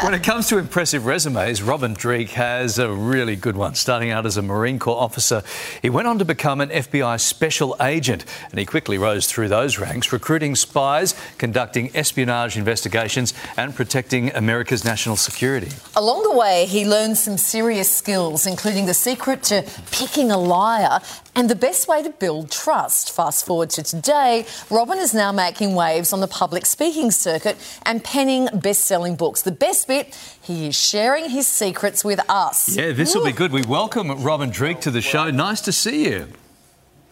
when it comes to impressive resumes, Robin Dreeke has a really good one. Starting out as a Marine Corps officer, he went on to become an FBI special agent, and he quickly rose through those ranks, recruiting spies, conducting espionage investigations, and protecting America's national security. Along the way, he learned some serious skills, including the secret to picking a liar and the best way to build trust. Fast forward to today, Robin is now making waves on the public speaking circuit and penning best selling books. The best bit, he is sharing his secrets with us. Yeah, this will be good. We welcome Robin Dreeke to the show. Nice to see you.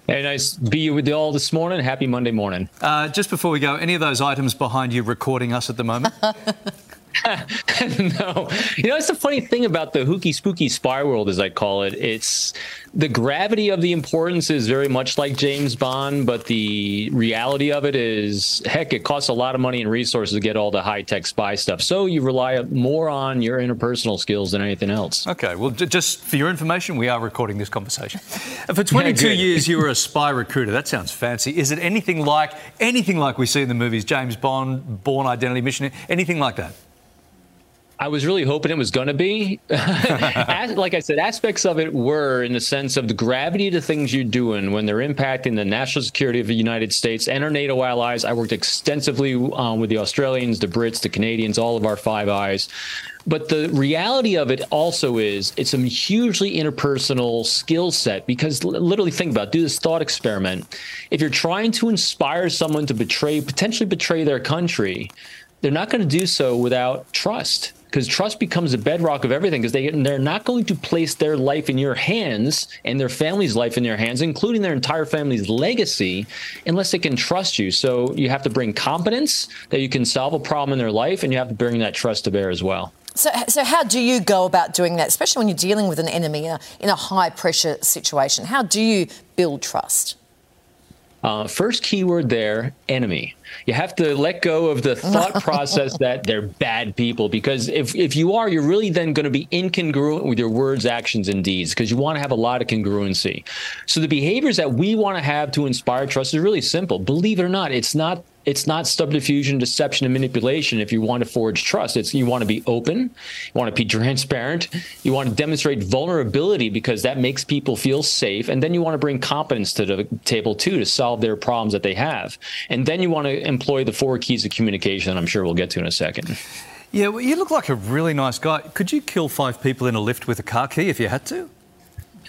Hey, nice to be with you all this morning. Happy Monday morning. Uh, just before we go, any of those items behind you recording us at the moment? no, you know, it's the funny thing about the hooky spooky spy world, as I call it. It's the gravity of the importance is very much like James Bond, but the reality of it is, heck, it costs a lot of money and resources to get all the high tech spy stuff. So you rely more on your interpersonal skills than anything else. Okay, well, just for your information, we are recording this conversation. Uh, for 22 yeah, years, you were a spy recruiter. That sounds fancy. Is it anything like anything like we see in the movies, James Bond, Bourne Identity Mission, anything like that? I was really hoping it was going to be. Like I said, aspects of it were in the sense of the gravity of the things you're doing when they're impacting the national security of the United States and our NATO allies. I worked extensively um, with the Australians, the Brits, the Canadians, all of our Five Eyes. But the reality of it also is it's a hugely interpersonal skill set because literally think about it, do this thought experiment. If you're trying to inspire someone to betray, potentially betray their country, they're not going to do so without trust because trust becomes the bedrock of everything because they they're not going to place their life in your hands and their family's life in your hands including their entire family's legacy unless they can trust you so you have to bring competence that you can solve a problem in their life and you have to bring that trust to bear as well so, so how do you go about doing that, especially when you're dealing with an enemy in a, in a high pressure situation? How do you build trust? Uh, first keyword there enemy. You have to let go of the thought process that they're bad people because if, if you are, you're really then going to be incongruent with your words, actions, and deeds because you want to have a lot of congruency. So the behaviors that we want to have to inspire trust is really simple. Believe it or not, it's not it's not subterfuge, deception, and manipulation if you want to forge trust. It's you want to be open, you want to be transparent, you want to demonstrate vulnerability because that makes people feel safe, and then you want to bring competence to the table too to solve their problems that they have. And then you want to employ the four keys of communication I'm sure we'll get to in a second. Yeah, well, you look like a really nice guy. Could you kill five people in a lift with a car key if you had to?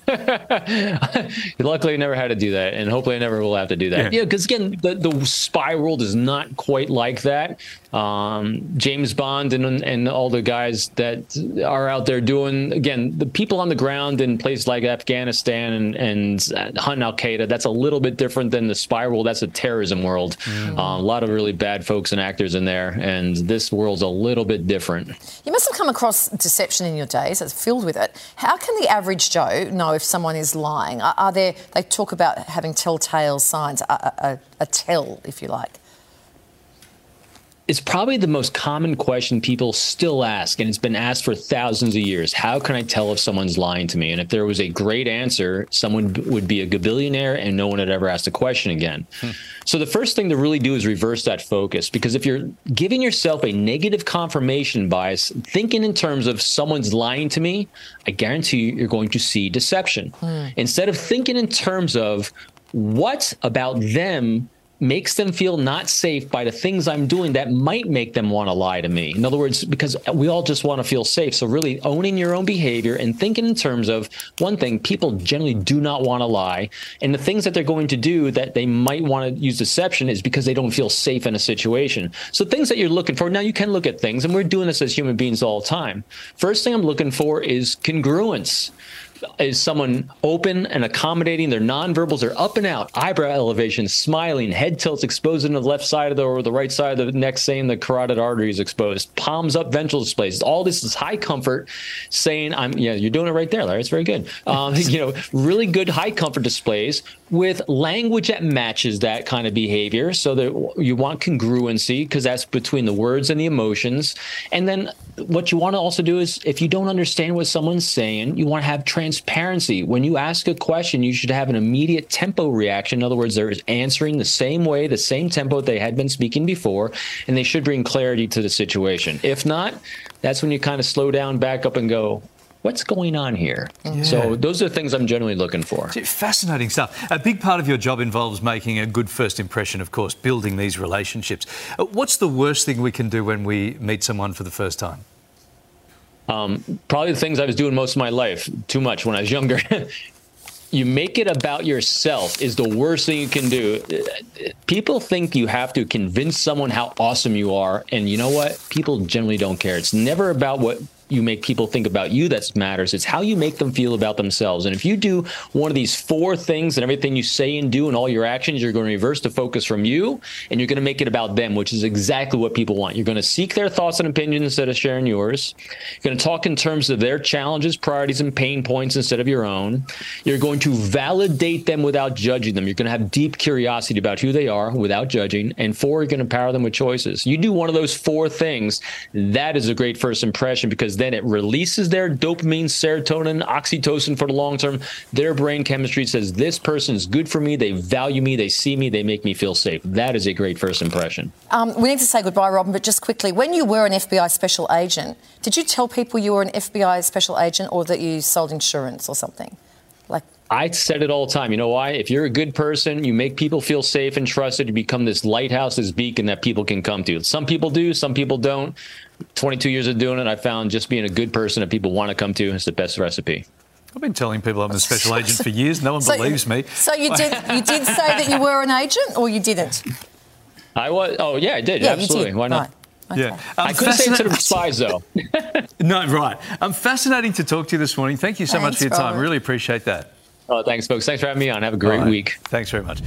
Luckily, I never had to do that, and hopefully, I never will have to do that. Yeah, because yeah, again, the, the spy world is not quite like that. Um, James Bond and and all the guys that are out there doing again the people on the ground in places like Afghanistan and and hunting Al Qaeda. That's a little bit different than the spy world. That's a terrorism world. Mm. Uh, a lot of really bad folks and actors in there, and this world's a little bit different. You must have come across deception in your days. It's filled with it. How can the average Joe know if someone is lying? Are, are there? They talk about having telltale signs, a, a, a tell, if you like it's probably the most common question people still ask, and it's been asked for thousands of years. How can I tell if someone's lying to me? And if there was a great answer, someone would be a gabillionaire and no one would ever ask the question again. Hmm. So the first thing to really do is reverse that focus because if you're giving yourself a negative confirmation bias, thinking in terms of someone's lying to me, I guarantee you, you're going to see deception. Hmm. Instead of thinking in terms of what about them makes them feel not safe by the things I'm doing that might make them want to lie to me. In other words, because we all just want to feel safe. So, really owning your own behavior and thinking in terms of one thing, people generally do not want to lie. And the things that they're going to do that they might want to use deception is because they don't feel safe in a situation. So, things that you're looking for now, you can look at things, and we're doing this as human beings all the time. First thing I'm looking for is congruence is someone open and accommodating. Their nonverbals are up and out, eyebrow elevation, smiling, head tilts exposed in the left side of the or the right side of the neck, saying the carotid artery is exposed. Palms up, ventral displays. All this is high comfort, saying I'm yeah, you're doing it right there, Larry. It's very good. Um, you know, really good high comfort displays with language that matches that kind of behavior. So that you want congruency because that's between the words and the emotions. And then what you want to also do is if you don't understand what someone's saying, you want to have transparency. When you ask a question, you should have an immediate tempo reaction. In other words, they're answering the same way, the same tempo they had been speaking before, and they should bring clarity to the situation. If not, that's when you kind of slow down, back up, and go, what's going on here? Yeah. So those are the things I'm generally looking for. Fascinating stuff. A big part of your job involves making a good first impression, of course, building these relationships. Uh, what's the worst thing we can do when we meet someone for the first time? Um, probably the things I was doing most of my life, too much when I was younger. you make it about yourself is the worst thing you can do. People think you have to convince someone how awesome you are. And you know what? People generally don't care. It's never about what you make people think about you that matters. It's how you make them feel about themselves. And if you do one of these four things and everything you say and do and all your actions, you're going to reverse the focus from you and you're going to make it about them, which is exactly what people want. You're going to seek their thoughts and opinions instead of sharing yours. You're going to talk in terms of their challenges, priorities, and pain points instead of your own. You're going to validate them without judging them. You're going to have deep curiosity about who they are without judging. And four, you're going to empower them with choices. You do one of those four things, that is a great first impression because then it releases their dopamine, serotonin, oxytocin for the long term. Their brain chemistry says this person is good for me. They value me. They see me. They make me feel safe. That is a great first impression. Um, we need to say goodbye, Robin, but just quickly, when you were an FBI special agent, did you tell people you were an FBI special agent or that you sold insurance or something? Like I said it all the time. You know why? If you're a good person, you make people feel safe and trusted. You become this lighthouse, this beacon that people can come to. Some people do, some people don't. 22 years of doing it, I found just being a good person that people want to come to is the best recipe. I've been telling people I'm a special agent for years. No one so, believes me. So you did you did say that you were an agent, or you didn't? I was. Oh yeah, I did. Yeah, Absolutely. Did. Why not? Right. Okay. Yeah, um, I couldn't say it to the spies though. no, right. I'm fascinating to talk to you this morning. Thank you so thanks, much for your time. Robert. Really appreciate that. Oh, thanks, folks. Thanks for having me on. Have a great right. week. Thanks very much.